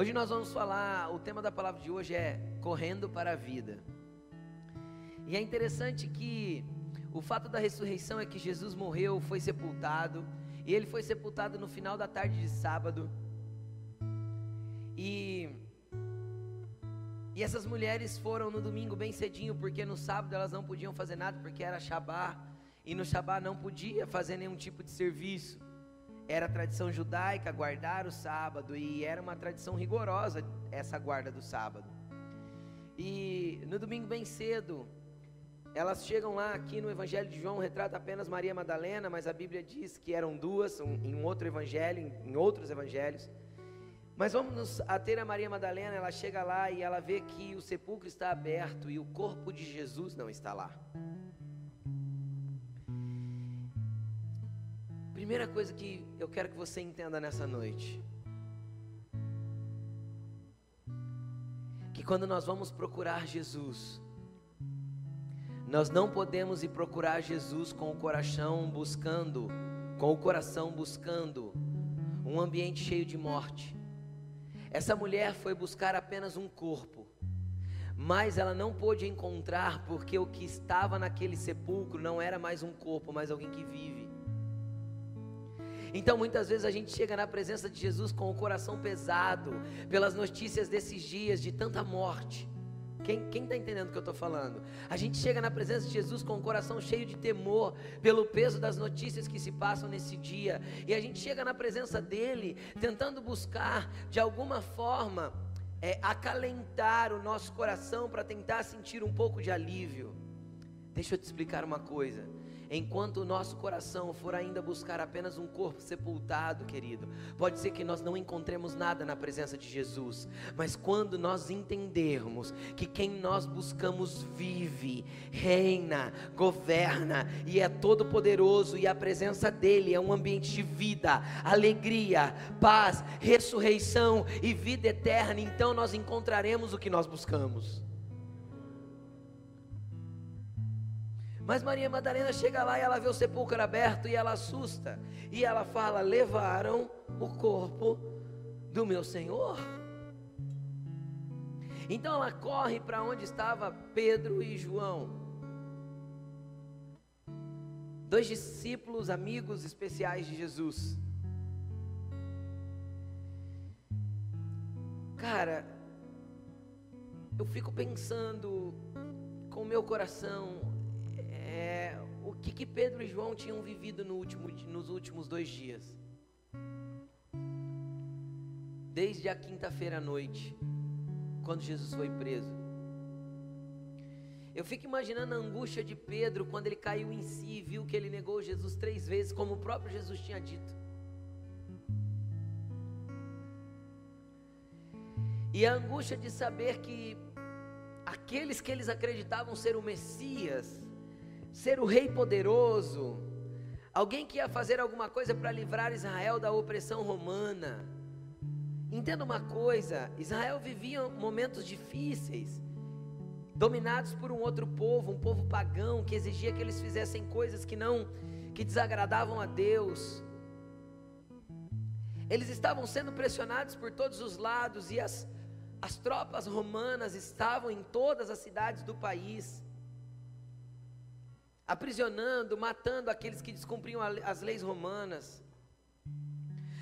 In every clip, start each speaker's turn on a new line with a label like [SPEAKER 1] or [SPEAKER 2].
[SPEAKER 1] Hoje nós vamos falar, o tema da palavra de hoje é correndo para a vida. E é interessante que o fato da ressurreição é que Jesus morreu, foi sepultado, e ele foi sepultado no final da tarde de sábado. E e essas mulheres foram no domingo bem cedinho, porque no sábado elas não podiam fazer nada, porque era Shabá, e no Shabá não podia fazer nenhum tipo de serviço. Era tradição judaica guardar o sábado e era uma tradição rigorosa essa guarda do sábado. E no domingo bem cedo, elas chegam lá aqui no Evangelho de João, retrata apenas Maria Madalena, mas a Bíblia diz que eram duas em um outro evangelho, em outros evangelhos. Mas vamos nos ater a Maria Madalena, ela chega lá e ela vê que o sepulcro está aberto e o corpo de Jesus não está lá. Primeira coisa que eu quero que você entenda nessa noite. Que quando nós vamos procurar Jesus, nós não podemos ir procurar Jesus com o coração buscando, com o coração buscando um ambiente cheio de morte. Essa mulher foi buscar apenas um corpo, mas ela não pôde encontrar porque o que estava naquele sepulcro não era mais um corpo, mas alguém que vive. Então muitas vezes a gente chega na presença de Jesus com o coração pesado, pelas notícias desses dias de tanta morte. Quem está entendendo o que eu estou falando? A gente chega na presença de Jesus com o coração cheio de temor pelo peso das notícias que se passam nesse dia, e a gente chega na presença dele tentando buscar de alguma forma é, acalentar o nosso coração para tentar sentir um pouco de alívio. Deixa eu te explicar uma coisa. Enquanto o nosso coração for ainda buscar apenas um corpo sepultado, querido, pode ser que nós não encontremos nada na presença de Jesus, mas quando nós entendermos que quem nós buscamos vive, reina, governa e é todo-poderoso e a presença dele é um ambiente de vida, alegria, paz, ressurreição e vida eterna, então nós encontraremos o que nós buscamos. Mas Maria Madalena chega lá e ela vê o sepulcro aberto e ela assusta. E ela fala: Levaram o corpo do meu Senhor. Então ela corre para onde estava Pedro e João. Dois discípulos, amigos especiais de Jesus. Cara, eu fico pensando com o meu coração, é, o que, que Pedro e João tinham vivido no último, nos últimos dois dias. Desde a quinta-feira à noite, quando Jesus foi preso. Eu fico imaginando a angústia de Pedro quando ele caiu em si e viu que ele negou Jesus três vezes, como o próprio Jesus tinha dito. E a angústia de saber que aqueles que eles acreditavam ser o Messias, ser o rei poderoso, alguém que ia fazer alguma coisa para livrar Israel da opressão romana. Entenda uma coisa: Israel vivia momentos difíceis, dominados por um outro povo, um povo pagão que exigia que eles fizessem coisas que não, que desagradavam a Deus. Eles estavam sendo pressionados por todos os lados e as, as tropas romanas estavam em todas as cidades do país aprisionando, matando aqueles que descumpriam as leis romanas,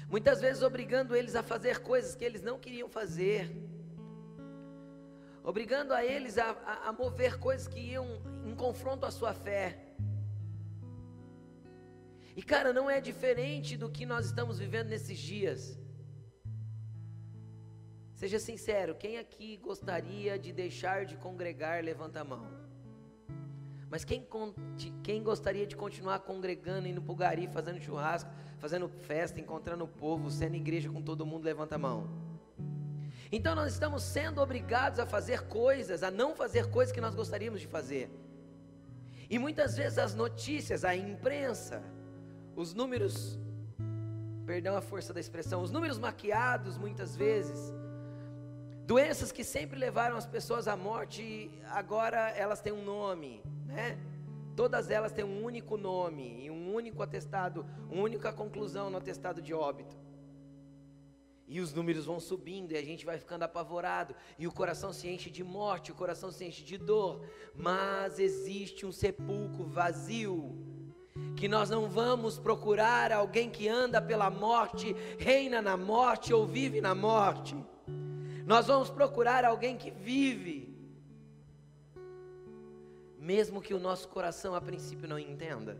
[SPEAKER 1] muitas vezes obrigando eles a fazer coisas que eles não queriam fazer, obrigando a eles a, a, a mover coisas que iam em confronto à sua fé. E cara, não é diferente do que nós estamos vivendo nesses dias. Seja sincero, quem aqui gostaria de deixar de congregar, levanta a mão. Mas quem, quem gostaria de continuar congregando, indo para o gari, fazendo churrasco, fazendo festa, encontrando o povo, sendo igreja com todo mundo, levanta a mão. Então nós estamos sendo obrigados a fazer coisas, a não fazer coisas que nós gostaríamos de fazer. E muitas vezes as notícias, a imprensa, os números, perdão a força da expressão, os números maquiados muitas vezes, doenças que sempre levaram as pessoas à morte, agora elas têm um nome né? Todas elas têm um único nome e um único atestado, uma única conclusão no atestado de óbito. E os números vão subindo e a gente vai ficando apavorado. E o coração se enche de morte, o coração se enche de dor. Mas existe um sepulcro vazio. Que nós não vamos procurar alguém que anda pela morte, reina na morte ou vive na morte. Nós vamos procurar alguém que vive. Mesmo que o nosso coração a princípio não entenda.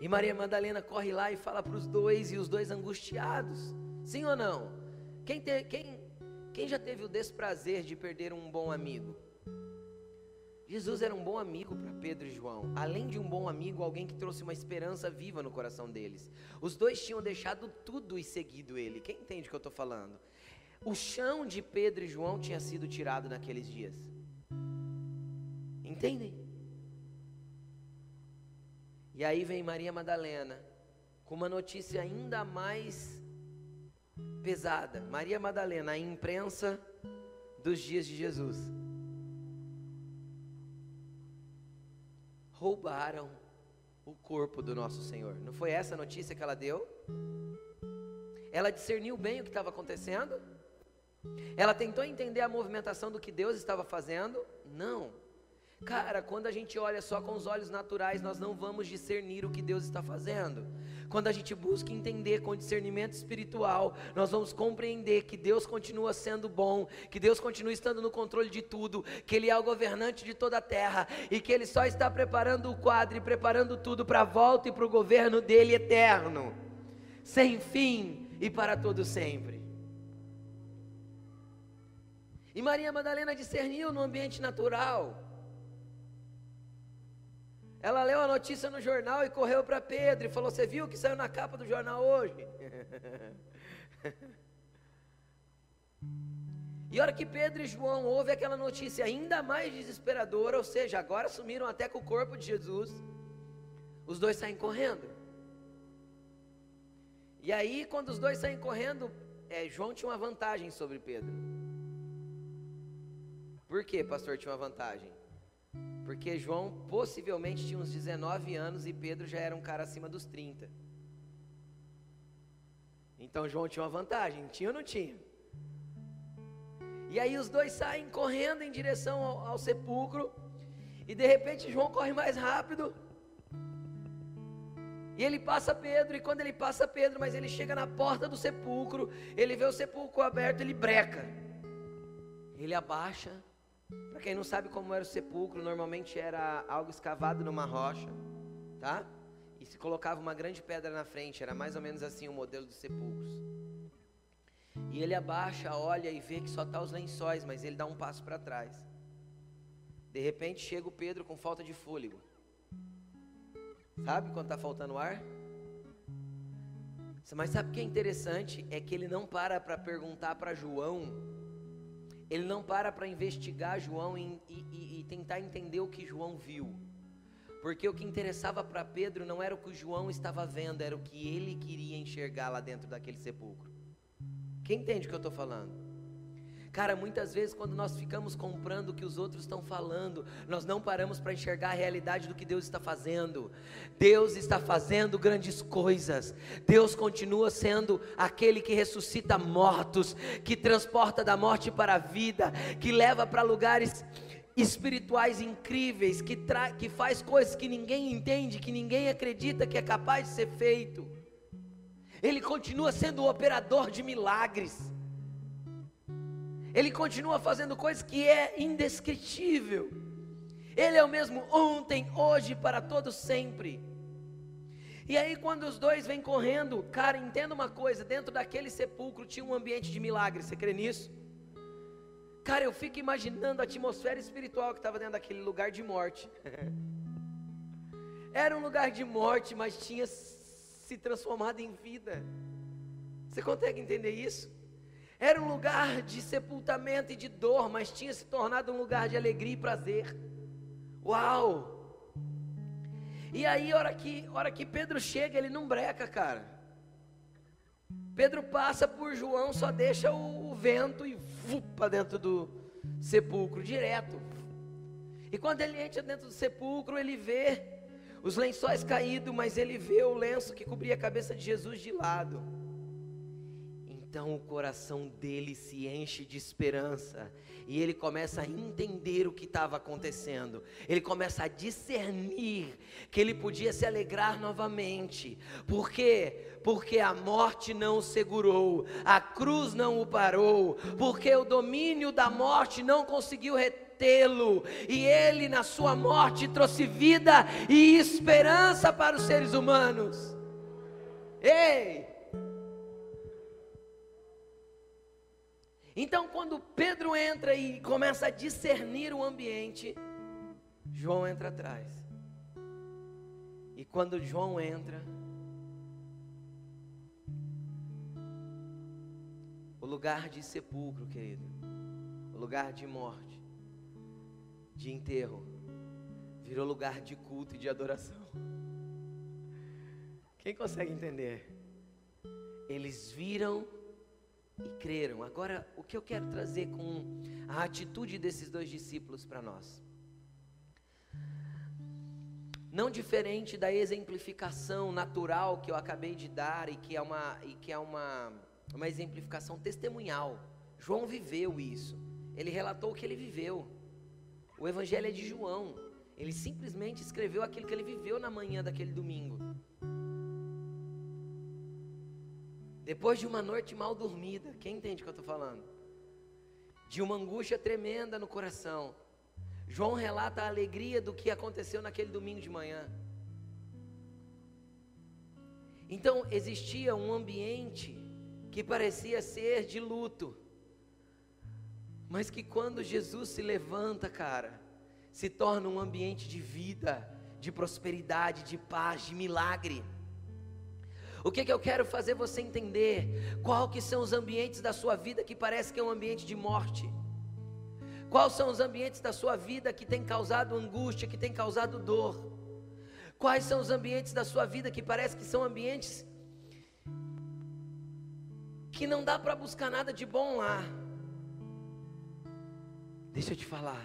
[SPEAKER 1] E Maria Madalena corre lá e fala para os dois, e os dois angustiados. Sim ou não? Quem, te, quem, quem já teve o desprazer de perder um bom amigo? Jesus era um bom amigo para Pedro e João. Além de um bom amigo, alguém que trouxe uma esperança viva no coração deles. Os dois tinham deixado tudo e seguido ele. Quem entende o que eu estou falando? O chão de Pedro e João tinha sido tirado naqueles dias. Entendem? E aí vem Maria Madalena com uma notícia ainda mais pesada. Maria Madalena, a imprensa dos dias de Jesus. Roubaram o corpo do nosso Senhor. Não foi essa a notícia que ela deu? Ela discerniu bem o que estava acontecendo? Ela tentou entender a movimentação do que Deus estava fazendo? Não. Cara, quando a gente olha só com os olhos naturais, nós não vamos discernir o que Deus está fazendo. Quando a gente busca entender com discernimento espiritual, nós vamos compreender que Deus continua sendo bom, que Deus continua estando no controle de tudo, que Ele é o governante de toda a terra e que Ele só está preparando o quadro e preparando tudo para a volta e para o governo dele eterno, sem fim e para todo sempre. E Maria Madalena discerniu no ambiente natural. Ela leu a notícia no jornal e correu para Pedro e falou: Você viu que saiu na capa do jornal hoje? e a hora que Pedro e João ouvem aquela notícia ainda mais desesperadora, ou seja, agora sumiram até com o corpo de Jesus, os dois saem correndo. E aí, quando os dois saem correndo, é, João tinha uma vantagem sobre Pedro. Por que, pastor, tinha uma vantagem? Porque João possivelmente tinha uns 19 anos e Pedro já era um cara acima dos 30. Então João tinha uma vantagem, tinha ou não tinha? E aí os dois saem correndo em direção ao, ao sepulcro. E de repente João corre mais rápido. E ele passa Pedro, e quando ele passa Pedro, mas ele chega na porta do sepulcro, ele vê o sepulcro aberto, ele breca. Ele abaixa para quem não sabe como era o sepulcro, normalmente era algo escavado numa rocha, tá? E se colocava uma grande pedra na frente, era mais ou menos assim o modelo dos sepulcros. E ele abaixa, olha e vê que só tá os lençóis, mas ele dá um passo para trás. De repente chega o Pedro com falta de fôlego. Sabe quando está faltando ar? Mas sabe o que é interessante? É que ele não para para perguntar para João ele não para para investigar João e, e, e, tentar entender o que João viu. Porque o que interessava para Pedro não era o que João estava vendo, era o que ele queria enxergar lá dentro daquele sepulcro. Quem entende o que eu estou falando? Cara, muitas vezes quando nós ficamos comprando o que os outros estão falando, nós não paramos para enxergar a realidade do que Deus está fazendo. Deus está fazendo grandes coisas. Deus continua sendo aquele que ressuscita mortos, que transporta da morte para a vida, que leva para lugares espirituais incríveis, que, que faz coisas que ninguém entende, que ninguém acredita que é capaz de ser feito. Ele continua sendo o operador de milagres. Ele continua fazendo coisas que é indescritível. Ele é o mesmo ontem, hoje, para todo sempre. E aí, quando os dois vêm correndo, cara, entenda uma coisa: dentro daquele sepulcro tinha um ambiente de milagre, você crê nisso? Cara, eu fico imaginando a atmosfera espiritual que estava dentro daquele lugar de morte. Era um lugar de morte, mas tinha se transformado em vida. Você consegue entender isso? Era um lugar de sepultamento e de dor, mas tinha se tornado um lugar de alegria e prazer. Uau! E aí, hora que, hora que Pedro chega, ele não breca, cara. Pedro passa por João, só deixa o, o vento e para dentro do sepulcro, direto. E quando ele entra dentro do sepulcro, ele vê os lençóis caídos, mas ele vê o lenço que cobria a cabeça de Jesus de lado. Então o coração dele se enche de esperança e ele começa a entender o que estava acontecendo. Ele começa a discernir que ele podia se alegrar novamente. Por quê? Porque a morte não o segurou, a cruz não o parou, porque o domínio da morte não conseguiu retê-lo, e ele na sua morte trouxe vida e esperança para os seres humanos. Ei! Então, quando Pedro entra e começa a discernir o ambiente, João entra atrás. E quando João entra, o lugar de sepulcro, querido, o lugar de morte, de enterro, virou lugar de culto e de adoração. Quem consegue entender? Eles viram e creram. Agora, o que eu quero trazer com a atitude desses dois discípulos para nós? Não diferente da exemplificação natural que eu acabei de dar e que é uma, e que é uma, uma exemplificação testemunhal. João viveu isso. Ele relatou o que ele viveu. O evangelho é de João. Ele simplesmente escreveu aquilo que ele viveu na manhã daquele domingo. Depois de uma noite mal dormida, quem entende o que eu estou falando? De uma angústia tremenda no coração. João relata a alegria do que aconteceu naquele domingo de manhã. Então existia um ambiente que parecia ser de luto, mas que quando Jesus se levanta, cara, se torna um ambiente de vida, de prosperidade, de paz, de milagre. O que, que eu quero fazer você entender? Qual que são os ambientes da sua vida que parece que é um ambiente de morte? Quais são os ambientes da sua vida que tem causado angústia, que tem causado dor? Quais são os ambientes da sua vida que parece que são ambientes que não dá para buscar nada de bom lá? Deixa eu te falar.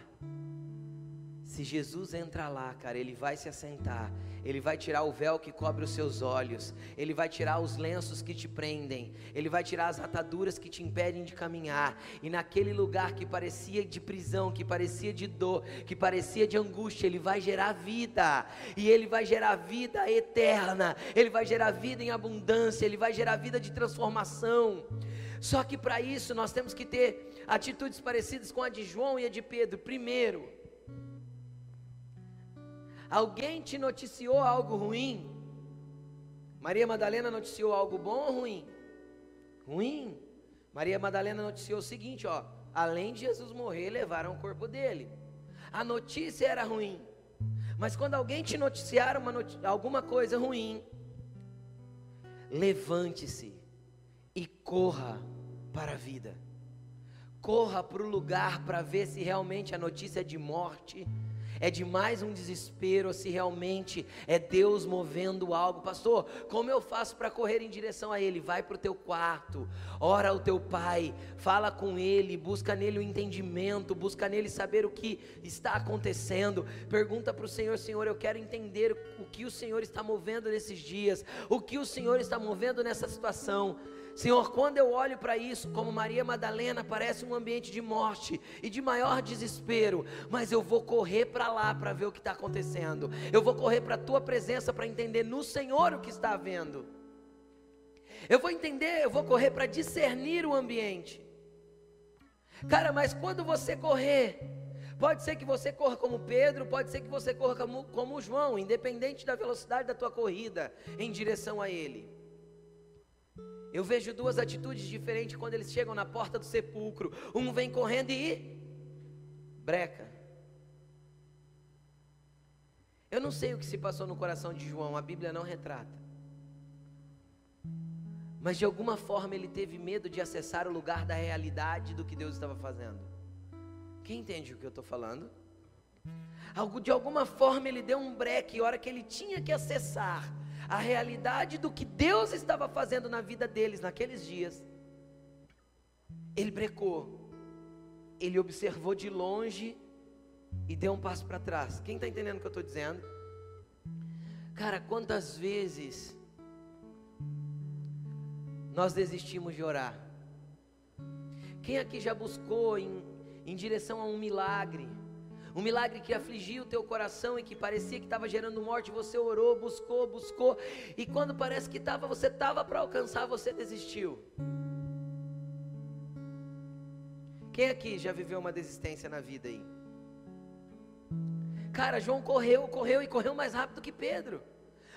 [SPEAKER 1] Se Jesus entrar lá, cara, ele vai se assentar, ele vai tirar o véu que cobre os seus olhos, ele vai tirar os lenços que te prendem, ele vai tirar as ataduras que te impedem de caminhar, e naquele lugar que parecia de prisão, que parecia de dor, que parecia de angústia, ele vai gerar vida, e ele vai gerar vida eterna, ele vai gerar vida em abundância, ele vai gerar vida de transformação. Só que para isso nós temos que ter atitudes parecidas com a de João e a de Pedro. Primeiro, Alguém te noticiou algo ruim? Maria Madalena noticiou algo bom ou ruim? Ruim. Maria Madalena noticiou o seguinte, ó, além de Jesus morrer, levaram o corpo dele. A notícia era ruim. Mas quando alguém te noticiar uma alguma coisa ruim, levante-se e corra para a vida. Corra para o lugar para ver se realmente a notícia é de morte é de mais um desespero se realmente é Deus movendo algo. Pastor, como eu faço para correr em direção a Ele? Vai para o teu quarto, ora ao teu pai, fala com Ele, busca nele o entendimento, busca nele saber o que está acontecendo. Pergunta para o Senhor: Senhor, eu quero entender o que o Senhor está movendo nesses dias, o que o Senhor está movendo nessa situação. Senhor, quando eu olho para isso, como Maria Madalena, parece um ambiente de morte e de maior desespero, mas eu vou correr para lá para ver o que está acontecendo. Eu vou correr para a tua presença para entender no Senhor o que está havendo. Eu vou entender, eu vou correr para discernir o ambiente. Cara, mas quando você correr, pode ser que você corra como Pedro, pode ser que você corra como, como João, independente da velocidade da tua corrida em direção a Ele. Eu vejo duas atitudes diferentes quando eles chegam na porta do sepulcro. Um vem correndo e breca. Eu não sei o que se passou no coração de João, a Bíblia não retrata. Mas de alguma forma ele teve medo de acessar o lugar da realidade do que Deus estava fazendo. Quem entende o que eu estou falando? De alguma forma ele deu um breque, a hora que ele tinha que acessar a realidade do que Deus estava fazendo na vida deles naqueles dias, ele brecou, ele observou de longe e deu um passo para trás. Quem está entendendo o que eu estou dizendo? Cara, quantas vezes nós desistimos de orar? Quem aqui já buscou em, em direção a um milagre? Um milagre que afligia o teu coração e que parecia que estava gerando morte, você orou, buscou, buscou, e quando parece que tava, você estava para alcançar, você desistiu. Quem aqui já viveu uma desistência na vida aí? Cara, João correu, correu e correu mais rápido que Pedro.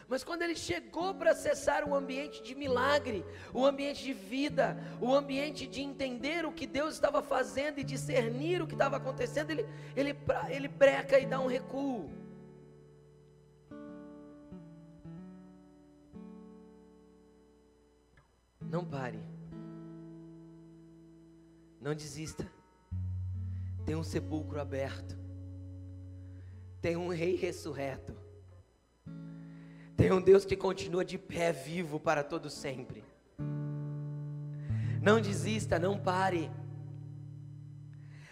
[SPEAKER 1] Mas quando ele chegou para acessar o ambiente de milagre, o ambiente de vida, o ambiente de entender o que Deus estava fazendo e discernir o que estava acontecendo, ele, ele, ele breca e dá um recuo. Não pare. Não desista. Tem um sepulcro aberto. Tem um rei ressurreto. Tem um Deus que continua de pé vivo para todo sempre. Não desista, não pare.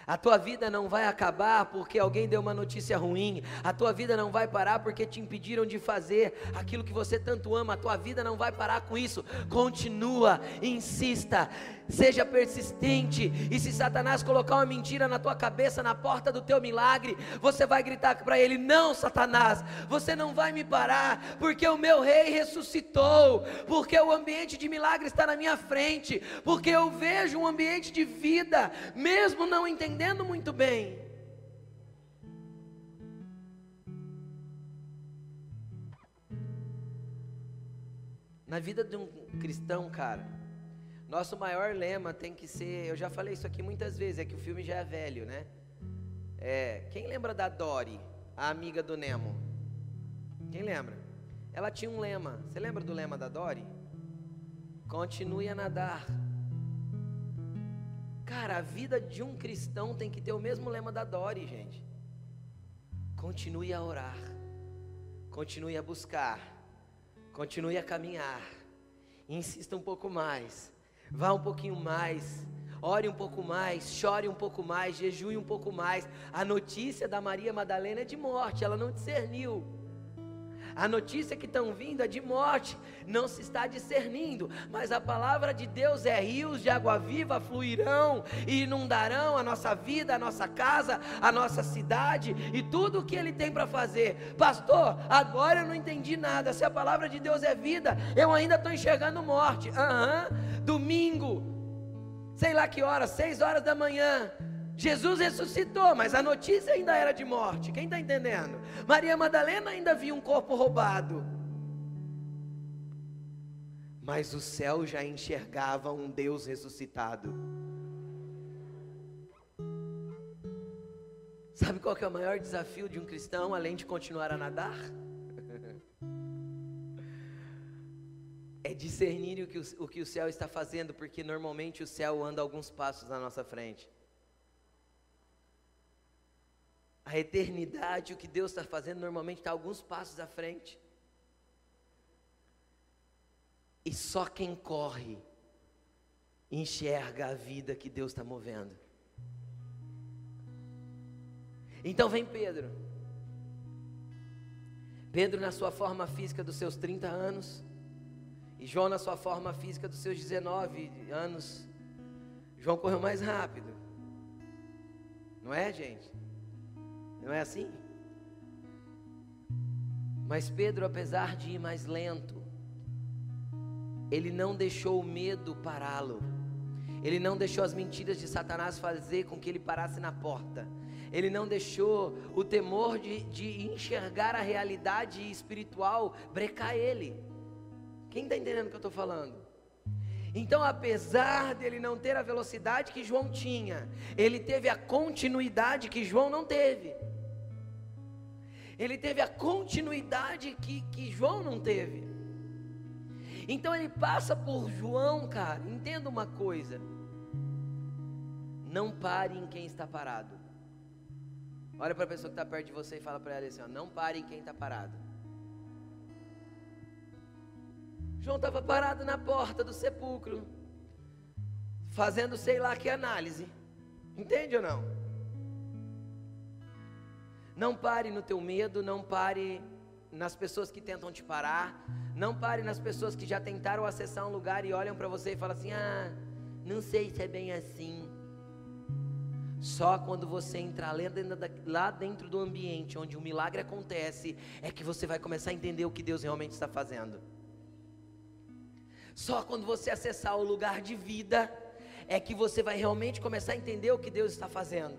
[SPEAKER 1] A tua vida não vai acabar porque alguém deu uma notícia ruim. A tua vida não vai parar porque te impediram de fazer aquilo que você tanto ama. A tua vida não vai parar com isso. Continua, insista, seja persistente. E se Satanás colocar uma mentira na tua cabeça, na porta do teu milagre, você vai gritar para ele: Não, Satanás, você não vai me parar, porque o meu rei ressuscitou, porque o ambiente de milagre está na minha frente, porque eu vejo um ambiente de vida, mesmo não entendendo muito bem. Na vida de um cristão, cara, nosso maior lema tem que ser, eu já falei isso aqui muitas vezes, é que o filme já é velho, né? É, quem lembra da Dory, a amiga do Nemo? Quem lembra? Ela tinha um lema. Você lembra do lema da Dory? Continue a nadar Cara, a vida de um cristão tem que ter o mesmo lema da Dori, gente. Continue a orar, continue a buscar, continue a caminhar, insista um pouco mais, vá um pouquinho mais, ore um pouco mais, chore um pouco mais, jejue um pouco mais. A notícia da Maria Madalena é de morte, ela não discerniu. A notícia que estão vindo é de morte, não se está discernindo, mas a palavra de Deus é: rios de água viva fluirão e inundarão a nossa vida, a nossa casa, a nossa cidade e tudo o que Ele tem para fazer. Pastor, agora eu não entendi nada. Se a palavra de Deus é vida, eu ainda estou enxergando morte. Aham, uhum. domingo, sei lá que hora, seis horas da manhã. Jesus ressuscitou, mas a notícia ainda era de morte. Quem está entendendo? Maria Madalena ainda via um corpo roubado. Mas o céu já enxergava um Deus ressuscitado. Sabe qual é o maior desafio de um cristão, além de continuar a nadar? é discernir o que o, o que o céu está fazendo, porque normalmente o céu anda alguns passos na nossa frente. A eternidade, o que Deus está fazendo, normalmente está alguns passos à frente. E só quem corre enxerga a vida que Deus está movendo. Então vem Pedro. Pedro na sua forma física dos seus 30 anos. E João na sua forma física dos seus 19 anos. João correu mais rápido. Não é, gente? Não é assim? Mas Pedro, apesar de ir mais lento, ele não deixou o medo pará-lo. Ele não deixou as mentiras de Satanás fazer com que ele parasse na porta. Ele não deixou o temor de, de enxergar a realidade espiritual brecar ele. Quem está entendendo o que eu estou falando? Então, apesar dele não ter a velocidade que João tinha, ele teve a continuidade que João não teve ele teve a continuidade que, que João não teve. Então ele passa por João, cara. Entenda uma coisa: não pare em quem está parado. Olha para a pessoa que está perto de você e fala para ela assim: ó, não pare em quem está parado. João estava parado na porta do sepulcro, fazendo sei lá que análise. Entende ou não? Não pare no teu medo, não pare nas pessoas que tentam te parar, não pare nas pessoas que já tentaram acessar um lugar e olham para você e falam assim: "Ah, Não sei se é bem assim. Só quando você entrar lá dentro do ambiente onde o milagre acontece, é que você vai começar a entender o que Deus realmente está fazendo. Só quando você acessar o lugar de vida, é que você vai realmente começar a entender o que Deus está fazendo.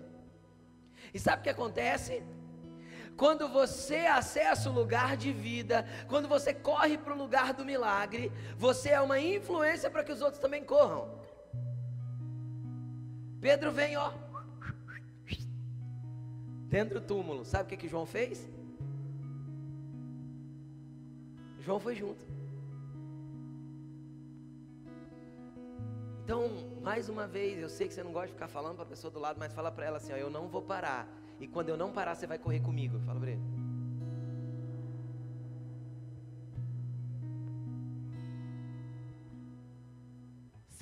[SPEAKER 1] E sabe o que acontece? Quando você acessa o lugar de vida, quando você corre para o lugar do milagre, você é uma influência para que os outros também corram. Pedro vem, ó, dentro do túmulo. Sabe o que, que João fez? João foi junto. Então, mais uma vez, eu sei que você não gosta de ficar falando para a pessoa do lado, mas fala para ela assim: ó, eu não vou parar. E quando eu não parar, você vai correr comigo. Fala ele.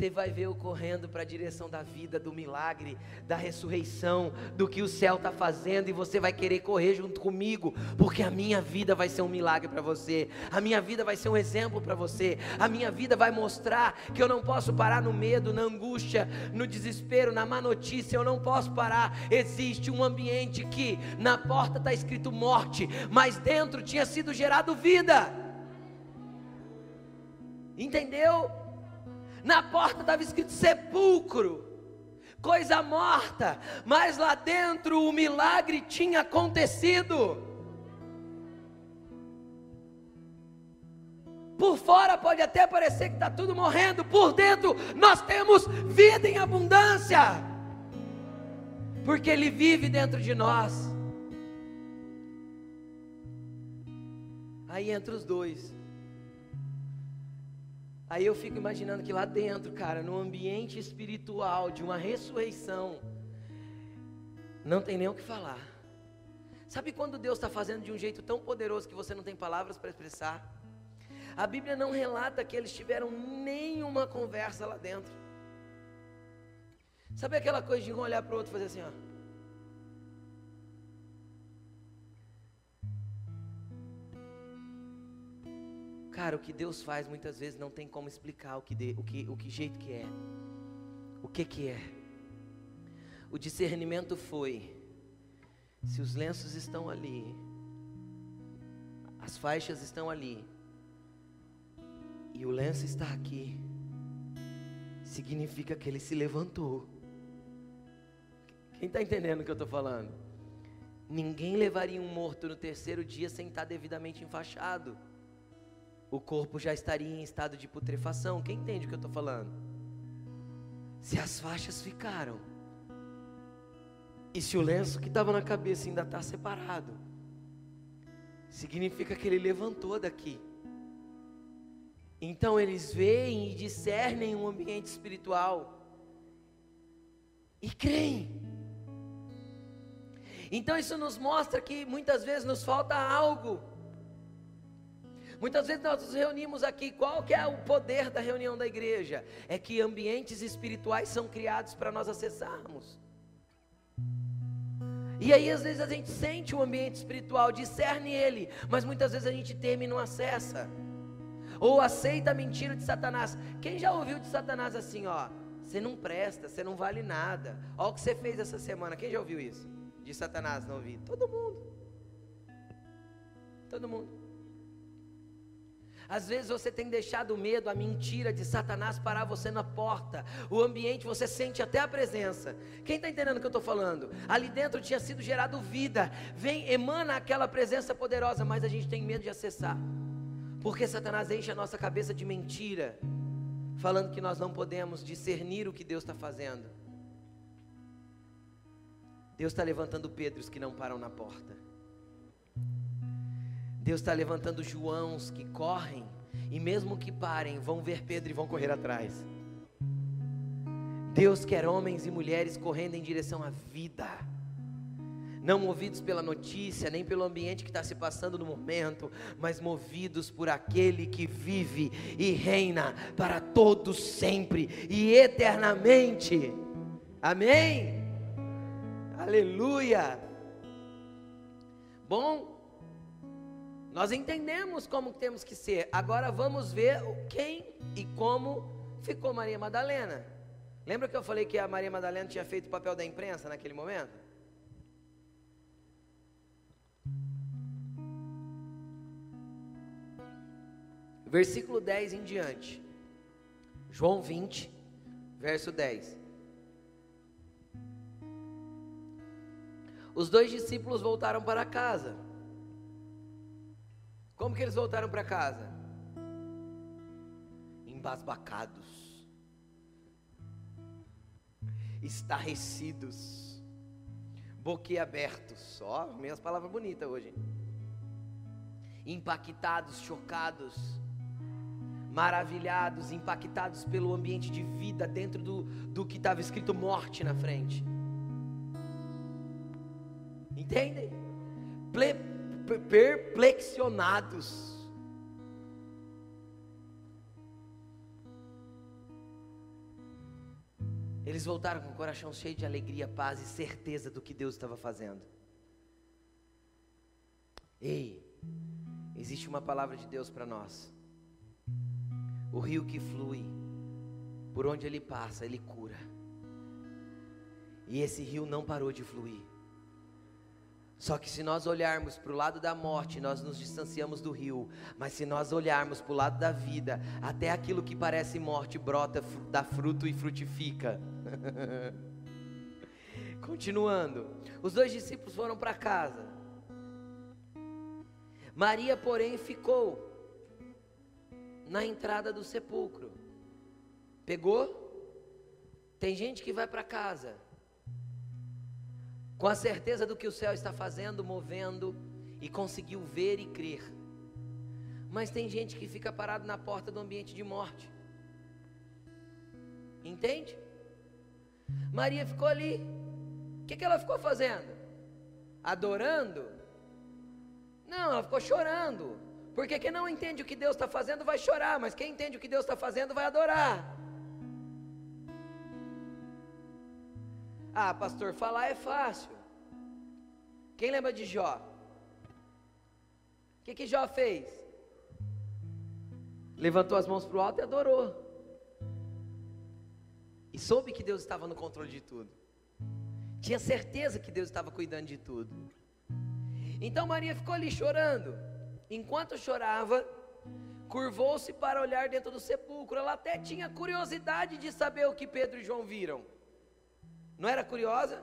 [SPEAKER 1] Você vai ver eu correndo para a direção da vida, do milagre, da ressurreição, do que o céu está fazendo, e você vai querer correr junto comigo, porque a minha vida vai ser um milagre para você, a minha vida vai ser um exemplo para você, a minha vida vai mostrar que eu não posso parar no medo, na angústia, no desespero, na má notícia, eu não posso parar. Existe um ambiente que na porta está escrito morte, mas dentro tinha sido gerado vida. Entendeu? Na porta estava escrito sepulcro, coisa morta, mas lá dentro o milagre tinha acontecido. Por fora pode até parecer que está tudo morrendo, por dentro nós temos vida em abundância, porque Ele vive dentro de nós. Aí entre os dois, Aí eu fico imaginando que lá dentro, cara, no ambiente espiritual de uma ressurreição, não tem nem o que falar. Sabe quando Deus está fazendo de um jeito tão poderoso que você não tem palavras para expressar? A Bíblia não relata que eles tiveram nenhuma conversa lá dentro. Sabe aquela coisa de um olhar para o outro e fazer assim, ó? Cara, o que Deus faz muitas vezes não tem como explicar o que, de, o que, o que jeito que é. O que que é? O discernimento foi: se os lenços estão ali, as faixas estão ali, e o lenço está aqui, significa que ele se levantou. Quem está entendendo o que eu estou falando? Ninguém levaria um morto no terceiro dia sem estar devidamente enfaixado o corpo já estaria em estado de putrefação. Quem entende o que eu estou falando? Se as faixas ficaram, e se o lenço que estava na cabeça ainda está separado, significa que ele levantou daqui. Então eles veem e discernem um ambiente espiritual e creem. Então isso nos mostra que muitas vezes nos falta algo Muitas vezes nós nos reunimos aqui, qual que é o poder da reunião da igreja? É que ambientes espirituais são criados para nós acessarmos. E aí às vezes a gente sente o ambiente espiritual, discerne ele, mas muitas vezes a gente teme e não acessa. Ou aceita a mentira de Satanás. Quem já ouviu de Satanás assim, ó? Você não presta, você não vale nada. Olha o que você fez essa semana. Quem já ouviu isso? De Satanás, não ouvi? Todo mundo. Todo mundo. Às vezes você tem deixado o medo, a mentira de Satanás parar você na porta. O ambiente, você sente até a presença. Quem está entendendo o que eu estou falando? Ali dentro tinha sido gerado vida. Vem, emana aquela presença poderosa, mas a gente tem medo de acessar. Porque Satanás enche a nossa cabeça de mentira, falando que nós não podemos discernir o que Deus está fazendo. Deus está levantando Pedros que não param na porta. Deus está levantando Joãos que correm, e mesmo que parem, vão ver Pedro e vão correr atrás. Deus quer homens e mulheres correndo em direção à vida, não movidos pela notícia, nem pelo ambiente que está se passando no momento, mas movidos por aquele que vive e reina para todos sempre e eternamente. Amém? Aleluia! Bom, nós entendemos como temos que ser. Agora vamos ver quem e como ficou Maria Madalena. Lembra que eu falei que a Maria Madalena tinha feito o papel da imprensa naquele momento? Versículo 10 em diante. João 20, verso 10. Os dois discípulos voltaram para casa. Como que eles voltaram para casa? Embasbacados, estarrecidos, boquiabertos. Ó, minhas palavras bonitas hoje. Impactados, chocados, maravilhados, impactados pelo ambiente de vida dentro do, do que estava escrito morte na frente. Entendem? Perplexionados. Eles voltaram com o coração cheio de alegria, paz e certeza do que Deus estava fazendo. Ei, existe uma palavra de Deus para nós. O rio que flui, por onde ele passa, ele cura. E esse rio não parou de fluir. Só que se nós olharmos para o lado da morte, nós nos distanciamos do rio. Mas se nós olharmos para o lado da vida, até aquilo que parece morte brota, dá fruto e frutifica. Continuando, os dois discípulos foram para casa. Maria, porém, ficou na entrada do sepulcro. Pegou? Tem gente que vai para casa com a certeza do que o céu está fazendo, movendo, e conseguiu ver e crer. Mas tem gente que fica parado na porta do ambiente de morte. Entende? Maria ficou ali. O que, que ela ficou fazendo? Adorando? Não, ela ficou chorando. Porque quem não entende o que Deus está fazendo vai chorar, mas quem entende o que Deus está fazendo vai adorar. Ah, pastor, falar é fácil. Quem lembra de Jó? O que, que Jó fez? Levantou as mãos para o alto e adorou. E soube que Deus estava no controle de tudo. Tinha certeza que Deus estava cuidando de tudo. Então Maria ficou ali chorando. Enquanto chorava, curvou-se para olhar dentro do sepulcro. Ela até tinha curiosidade de saber o que Pedro e João viram. Não era curiosa?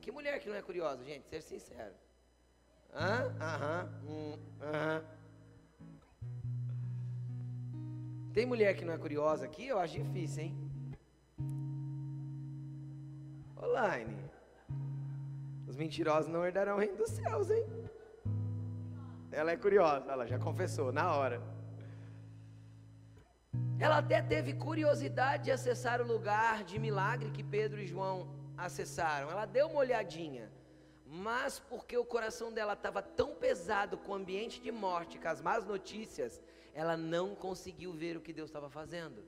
[SPEAKER 1] Que mulher que não é curiosa, gente? Ser sincero. Hã? Aham. Hum, aham. Tem mulher que não é curiosa aqui? Eu acho difícil, hein? Online. Os mentirosos não herdarão o reino dos céus, hein? Ela é curiosa, ela já confessou na hora. Ela até teve curiosidade de acessar o lugar de milagre que Pedro e João acessaram. Ela deu uma olhadinha, mas porque o coração dela estava tão pesado com o ambiente de morte, com as más notícias, ela não conseguiu ver o que Deus estava fazendo.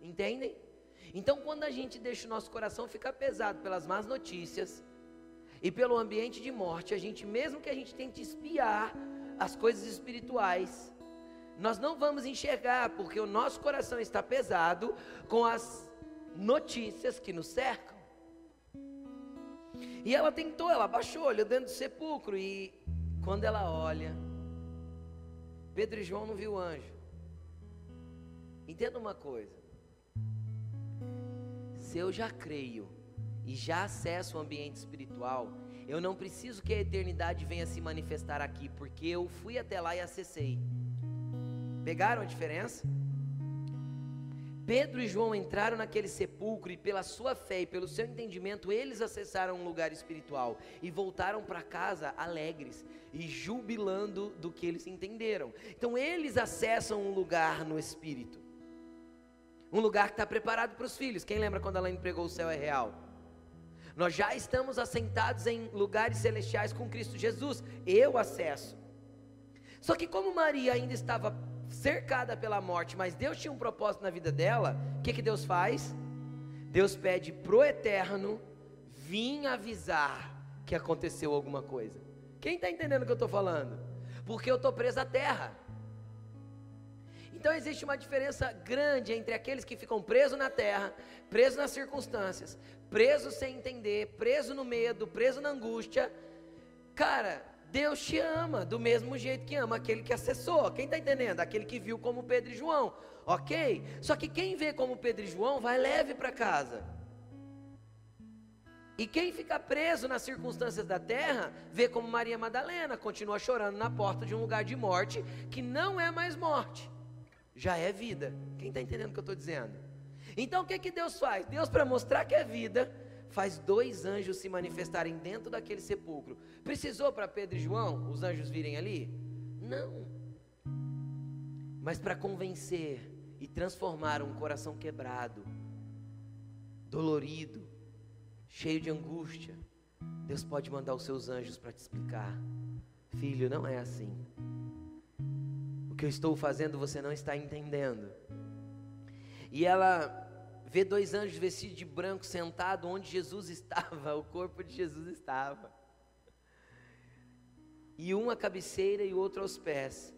[SPEAKER 1] Entendem? Então, quando a gente deixa o nosso coração ficar pesado pelas más notícias e pelo ambiente de morte, a gente, mesmo que a gente tente espiar as coisas espirituais, nós não vamos enxergar, porque o nosso coração está pesado com as notícias que nos cercam. E ela tentou, ela baixou, olhou dentro do sepulcro e quando ela olha, Pedro e João não viu o anjo. Entenda uma coisa. Se eu já creio e já acesso o ambiente espiritual, eu não preciso que a eternidade venha se manifestar aqui, porque eu fui até lá e acessei. Pegaram a diferença? Pedro e João entraram naquele sepulcro e, pela sua fé e pelo seu entendimento, eles acessaram um lugar espiritual e voltaram para casa alegres e jubilando do que eles entenderam. Então, eles acessam um lugar no espírito, um lugar que está preparado para os filhos. Quem lembra quando ela empregou o céu é real? Nós já estamos assentados em lugares celestiais com Cristo Jesus. Eu acesso. Só que, como Maria ainda estava cercada pela morte, mas Deus tinha um propósito na vida dela, o que, que Deus faz? Deus pede pro eterno vir avisar que aconteceu alguma coisa. Quem está entendendo o que eu estou falando? Porque eu estou preso à terra. Então existe uma diferença grande entre aqueles que ficam presos na terra, presos nas circunstâncias, presos sem entender, presos no medo, presos na angústia. Cara, Deus te ama do mesmo jeito que ama aquele que acessou. Quem está entendendo? Aquele que viu como Pedro e João. Ok? Só que quem vê como Pedro e João vai leve para casa. E quem fica preso nas circunstâncias da terra, vê como Maria Madalena, continua chorando na porta de um lugar de morte, que não é mais morte, já é vida. Quem está entendendo o que eu estou dizendo? Então o que, que Deus faz? Deus, para mostrar que é vida, faz dois anjos se manifestarem dentro daquele sepulcro. Precisou para Pedro e João os anjos virem ali? Não. Mas para convencer e transformar um coração quebrado, dolorido, cheio de angústia, Deus pode mandar os seus anjos para te explicar. Filho, não é assim. O que eu estou fazendo você não está entendendo. E ela vê dois anjos vestidos de branco sentados onde Jesus estava, o corpo de Jesus estava. E um à cabeceira e o outro aos pés.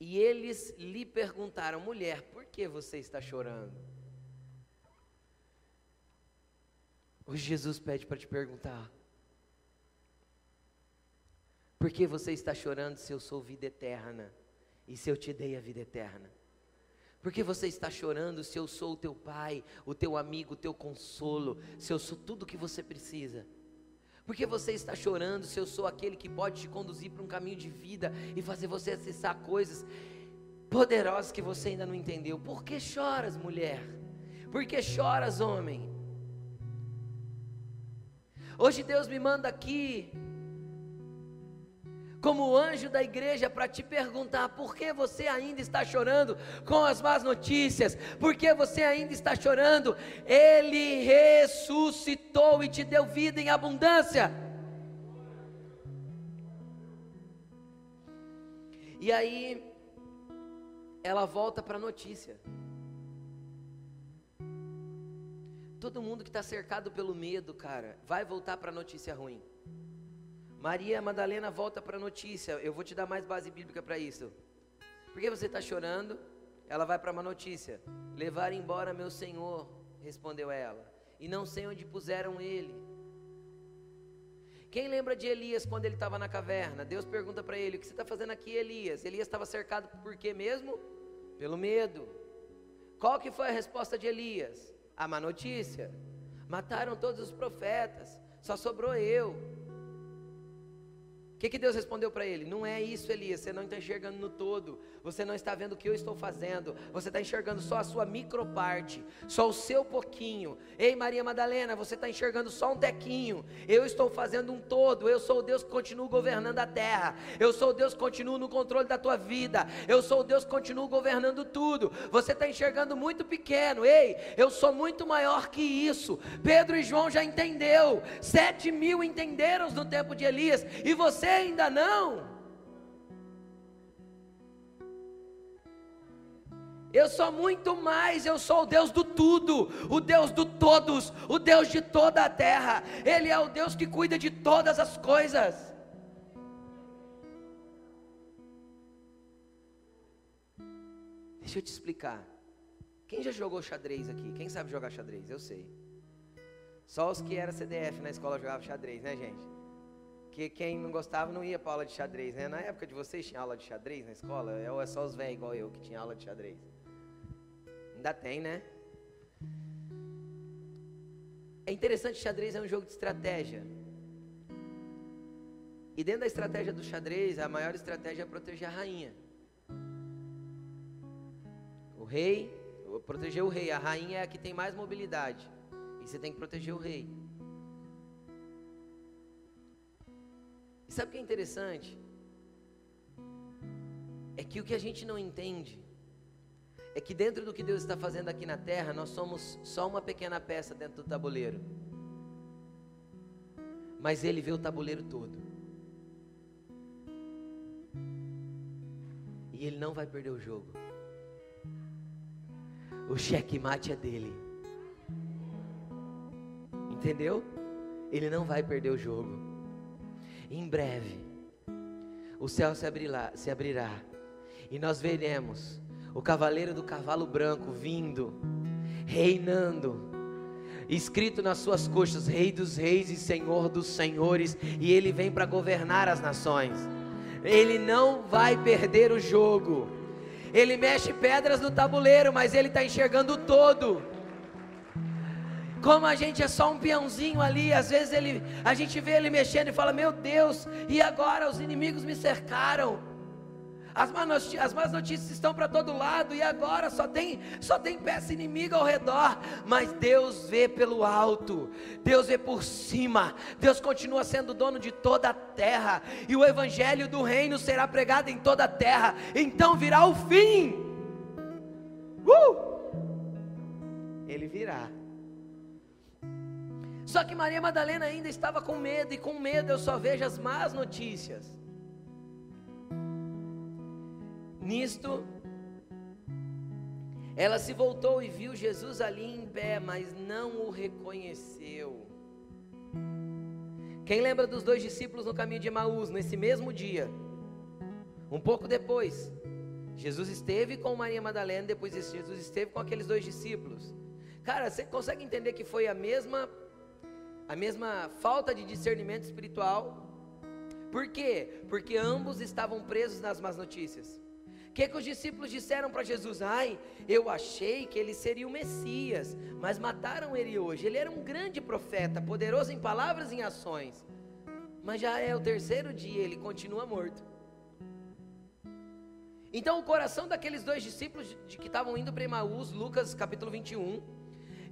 [SPEAKER 1] E eles lhe perguntaram: mulher, por que você está chorando? Hoje Jesus pede para te perguntar: por que você está chorando se eu sou vida eterna e se eu te dei a vida eterna? Por que você está chorando se eu sou o teu pai, o teu amigo, o teu consolo, se eu sou tudo o que você precisa? Por que você está chorando se eu sou aquele que pode te conduzir para um caminho de vida e fazer você acessar coisas poderosas que você ainda não entendeu? Por que choras, mulher? Por que choras, homem? Hoje Deus me manda aqui, como anjo da igreja, para te perguntar por que você ainda está chorando com as más notícias, por que você ainda está chorando? Ele ressuscitou e te deu vida em abundância. E aí, ela volta para a notícia. Todo mundo que está cercado pelo medo, cara, vai voltar para a notícia ruim. Maria Madalena volta para a notícia. Eu vou te dar mais base bíblica para isso. Por que você está chorando? Ela vai para uma notícia. Levar embora meu senhor, respondeu ela. E não sei onde puseram ele. Quem lembra de Elias quando ele estava na caverna? Deus pergunta para ele: O que você está fazendo aqui, Elias? Elias estava cercado por quê mesmo? Pelo medo. Qual que foi a resposta de Elias? A má notícia. Mataram todos os profetas, só sobrou eu. O que, que Deus respondeu para ele? Não é isso, Elias. Você não está enxergando no todo. Você não está vendo o que eu estou fazendo. Você está enxergando só a sua microparte, só o seu pouquinho. Ei, Maria Madalena, você está enxergando só um tequinho. Eu estou fazendo um todo. Eu sou o Deus que continua governando a terra. Eu sou o Deus que continua no controle da tua vida. Eu sou o Deus que continua governando tudo. Você está enxergando muito pequeno. Ei, eu sou muito maior que isso. Pedro e João já entendeu. Sete mil entenderam no tempo de Elias. E você você ainda não. Eu sou muito mais, eu sou o Deus do tudo, o Deus do todos, o Deus de toda a terra. Ele é o Deus que cuida de todas as coisas. Deixa eu te explicar. Quem já jogou xadrez aqui? Quem sabe jogar xadrez? Eu sei. Só os que eram CDF na escola jogavam xadrez, né, gente? Que quem não gostava não ia para aula de xadrez, né? Na época de vocês tinha aula de xadrez na escola? Ou é só os velhos igual eu que tinha aula de xadrez? Ainda tem, né? É interessante, xadrez é um jogo de estratégia. E dentro da estratégia do xadrez, a maior estratégia é proteger a rainha. O rei, proteger o rei, a rainha é a que tem mais mobilidade. E você tem que proteger o rei. Sabe o que é interessante? É que o que a gente não entende é que dentro do que Deus está fazendo aqui na terra, nós somos só uma pequena peça dentro do tabuleiro. Mas Ele vê o tabuleiro todo. E Ele não vai perder o jogo. O checkmate é dele. Entendeu? Ele não vai perder o jogo. Em breve, o céu se abrirá, se abrirá e nós veremos o cavaleiro do cavalo branco vindo, reinando, escrito nas suas coxas: Rei dos Reis e Senhor dos Senhores, e ele vem para governar as nações. Ele não vai perder o jogo. Ele mexe pedras no tabuleiro, mas ele está enxergando o todo. Como a gente é só um peãozinho ali, às vezes ele, a gente vê ele mexendo e fala: Meu Deus, e agora os inimigos me cercaram. As más, notícias, as más notícias estão para todo lado e agora só tem, só tem peça inimiga ao redor. Mas Deus vê pelo alto, Deus vê por cima. Deus continua sendo dono de toda a terra e o evangelho do reino será pregado em toda a terra. Então virá o fim. Uh! Ele virá. Só que Maria Madalena ainda estava com medo, e com medo eu só vejo as más notícias. Nisto, ela se voltou e viu Jesus ali em pé, mas não o reconheceu. Quem lembra dos dois discípulos no caminho de Emaús, nesse mesmo dia? Um pouco depois, Jesus esteve com Maria Madalena, depois Jesus esteve com aqueles dois discípulos. Cara, você consegue entender que foi a mesma a mesma falta de discernimento espiritual? Por quê? Porque ambos estavam presos nas más notícias que, que os discípulos disseram para Jesus? Ai, eu achei que ele seria o Messias, mas mataram ele hoje. Ele era um grande profeta, poderoso em palavras e em ações. Mas já é o terceiro dia, ele continua morto. Então, o coração daqueles dois discípulos de que estavam indo para Emaús, Lucas capítulo 21,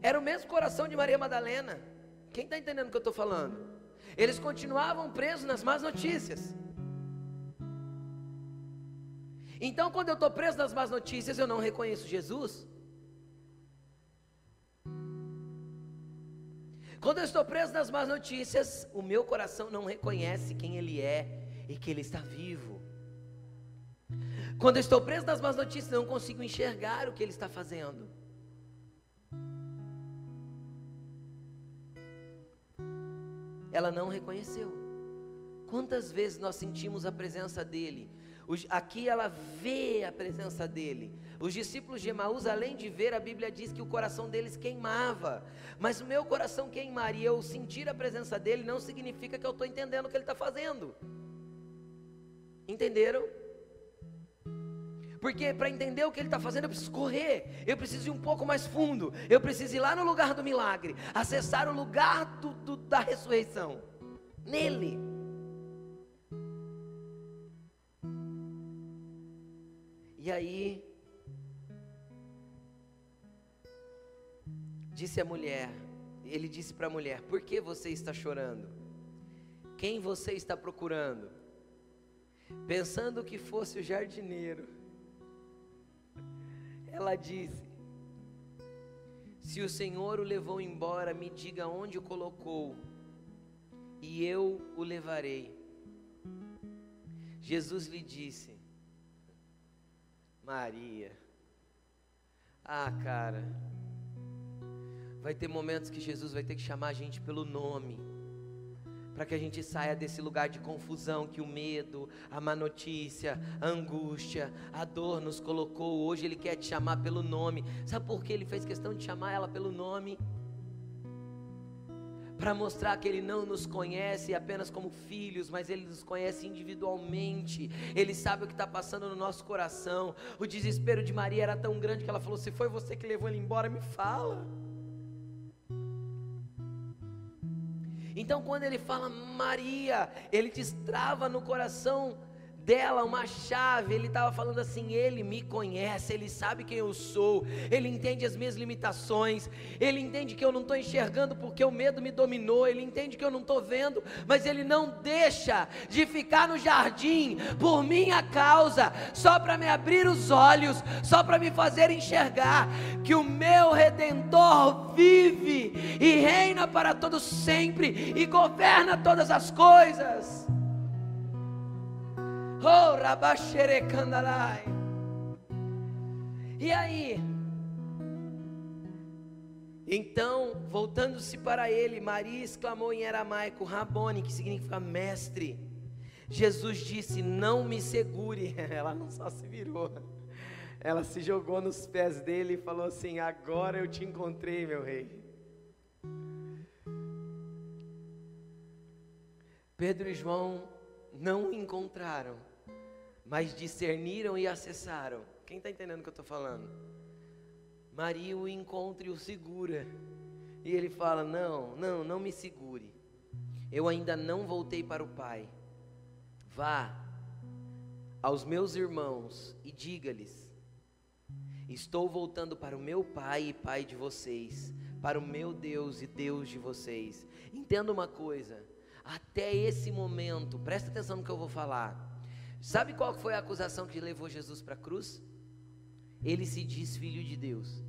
[SPEAKER 1] era o mesmo coração de Maria Madalena. Quem está entendendo o que eu estou falando? Eles continuavam presos nas más notícias. Então, quando eu estou preso nas más notícias, eu não reconheço Jesus. Quando eu estou preso nas más notícias, o meu coração não reconhece quem Ele é e que Ele está vivo. Quando eu estou preso nas más notícias, não consigo enxergar o que Ele está fazendo. Ela não reconheceu. Quantas vezes nós sentimos a presença dEle aqui ela vê a presença dele. Os discípulos de Emaús, além de ver, a Bíblia diz que o coração deles queimava. Mas o meu coração queimar e eu sentir a presença dele não significa que eu estou entendendo o que ele está fazendo. Entenderam? Porque para entender o que ele está fazendo, eu preciso correr, eu preciso ir um pouco mais fundo, eu preciso ir lá no lugar do milagre, acessar o lugar do, do, da ressurreição, nele. E aí, disse a mulher, ele disse para a mulher: Por que você está chorando? Quem você está procurando? Pensando que fosse o jardineiro, ela disse: Se o Senhor o levou embora, me diga onde o colocou, e eu o levarei. Jesus lhe disse: Maria. Ah, cara. Vai ter momentos que Jesus vai ter que chamar a gente pelo nome. Para que a gente saia desse lugar de confusão que o medo, a má notícia, a angústia, a dor nos colocou. Hoje Ele quer te chamar pelo nome. Sabe por que Ele fez questão de chamar ela pelo nome? para mostrar que Ele não nos conhece apenas como filhos, mas Ele nos conhece individualmente. Ele sabe o que está passando no nosso coração. O desespero de Maria era tão grande que ela falou: Se foi você que levou ele embora, me fala. Então, quando ele fala Maria, ele destrava no coração dela uma chave. Ele estava falando assim: Ele me conhece, Ele sabe quem eu sou, Ele entende as minhas limitações, Ele entende que eu não estou enxergando porque o medo me dominou, Ele entende que eu não estou vendo, mas Ele não deixa de ficar no jardim por minha causa, só para me abrir os olhos, só para me fazer enxergar que o meu redentor vive e reina para todos sempre e governa todas as coisas. Oh, Rabaxere Candarai. E aí? Então, voltando-se para ele, Maria exclamou em aramaico, Rabone, que significa mestre. Jesus disse: Não me segure. Ela não só se virou, ela se jogou nos pés dele e falou assim: Agora eu te encontrei, meu rei. Pedro e João não o encontraram, mas discerniram e acessaram. Quem está entendendo o que eu estou falando? Maria o encontra e o segura. E ele fala: Não, não, não me segure. Eu ainda não voltei para o Pai. Vá aos meus irmãos e diga-lhes: Estou voltando para o meu Pai e Pai de vocês, para o meu Deus e Deus de vocês. Entenda uma coisa: até esse momento, presta atenção no que eu vou falar. Sabe qual foi a acusação que levou Jesus para a cruz? Ele se diz filho de Deus.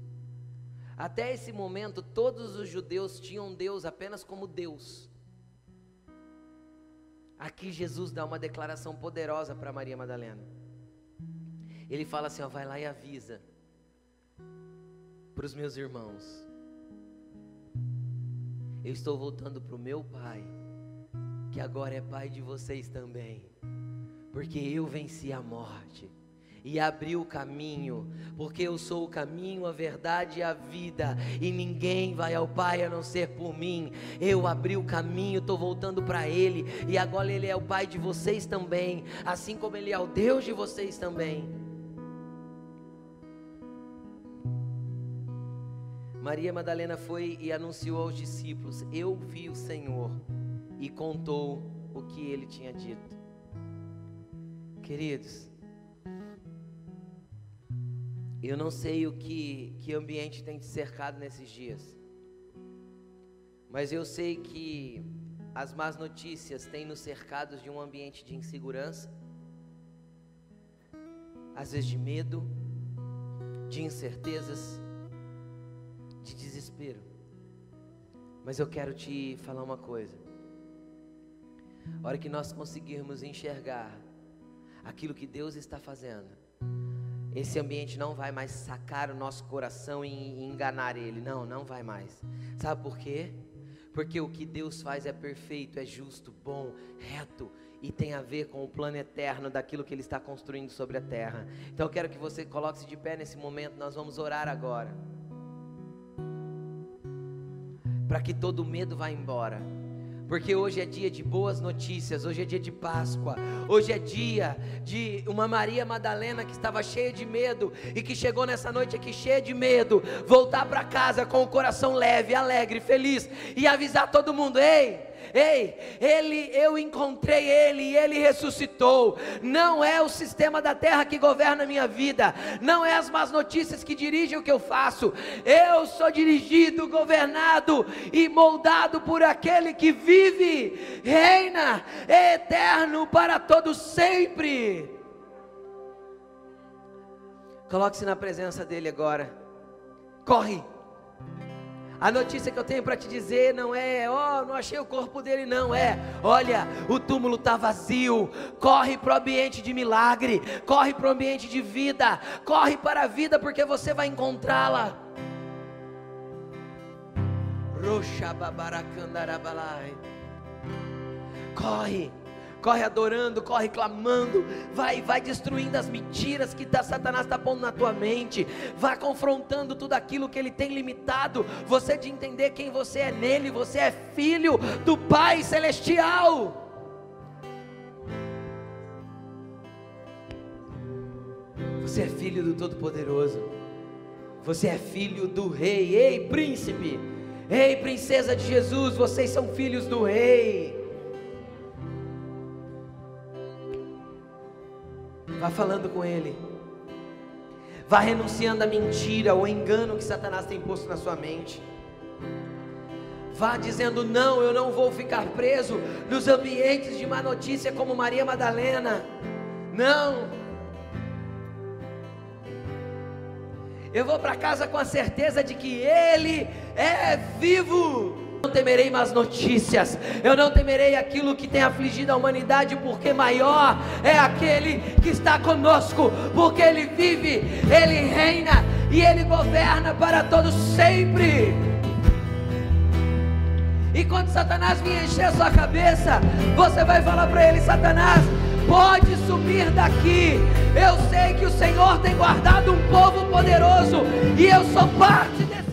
[SPEAKER 1] Até esse momento, todos os judeus tinham Deus apenas como Deus. Aqui Jesus dá uma declaração poderosa para Maria Madalena. Ele fala assim: ó, vai lá e avisa para os meus irmãos. Eu estou voltando para o meu Pai, que agora é Pai de vocês também, porque eu venci a morte e abriu o caminho, porque eu sou o caminho, a verdade e a vida, e ninguém vai ao Pai a não ser por mim. Eu abri o caminho, estou voltando para Ele, e agora Ele é o Pai de vocês também, assim como Ele é o Deus de vocês também. Maria Madalena foi e anunciou aos discípulos: Eu vi o Senhor, e contou o que ele tinha dito. Queridos, eu não sei o que, que ambiente tem te cercado nesses dias, mas eu sei que as más notícias têm nos cercados de um ambiente de insegurança, às vezes de medo, de incertezas, de desespero. Mas eu quero te falar uma coisa. A hora que nós conseguirmos enxergar aquilo que Deus está fazendo, esse ambiente não vai mais sacar o nosso coração e enganar ele. Não, não vai mais. Sabe por quê? Porque o que Deus faz é perfeito, é justo, bom, reto e tem a ver com o plano eterno daquilo que Ele está construindo sobre a terra. Então eu quero que você coloque-se de pé nesse momento, nós vamos orar agora. Para que todo medo vá embora porque hoje é dia de boas notícias, hoje é dia de Páscoa, hoje é dia de uma Maria Madalena que estava cheia de medo e que chegou nessa noite aqui cheia de medo, voltar para casa com o coração leve, alegre, feliz e avisar todo mundo: ei, Ei, ele, eu encontrei ele e ele ressuscitou. Não é o sistema da terra que governa a minha vida, não é as más notícias que dirigem o que eu faço. Eu sou dirigido, governado e moldado por aquele que vive, reina, é eterno para todos sempre. Coloque-se na presença dele agora. Corre. A notícia que eu tenho para te dizer não é, ó, oh, não achei o corpo dele, não é. Olha, o túmulo está vazio. Corre para o ambiente de milagre, corre para o ambiente de vida, corre para a vida porque você vai encontrá-la. Corre corre adorando, corre clamando, vai, vai destruindo as mentiras que tá, Satanás está pondo na tua mente, vai confrontando tudo aquilo que ele tem limitado, você de entender quem você é nele, você é filho do Pai Celestial. Você é filho do Todo-Poderoso. Você é filho do Rei. Ei, príncipe. Ei, princesa de Jesus. Vocês são filhos do Rei. Vá falando com Ele. Vá renunciando à mentira, ao engano que Satanás tem posto na sua mente. Vá dizendo: Não, eu não vou ficar preso nos ambientes de má notícia como Maria Madalena. Não. Eu vou para casa com a certeza de que Ele é vivo não temerei más notícias, eu não temerei aquilo que tem afligido a humanidade, porque maior é aquele que está conosco, porque Ele vive, Ele reina e Ele governa para todos sempre. E quando Satanás vir encher sua cabeça, você vai falar para ele: Satanás, pode sumir daqui. Eu sei que o Senhor tem guardado um povo poderoso e eu sou parte desse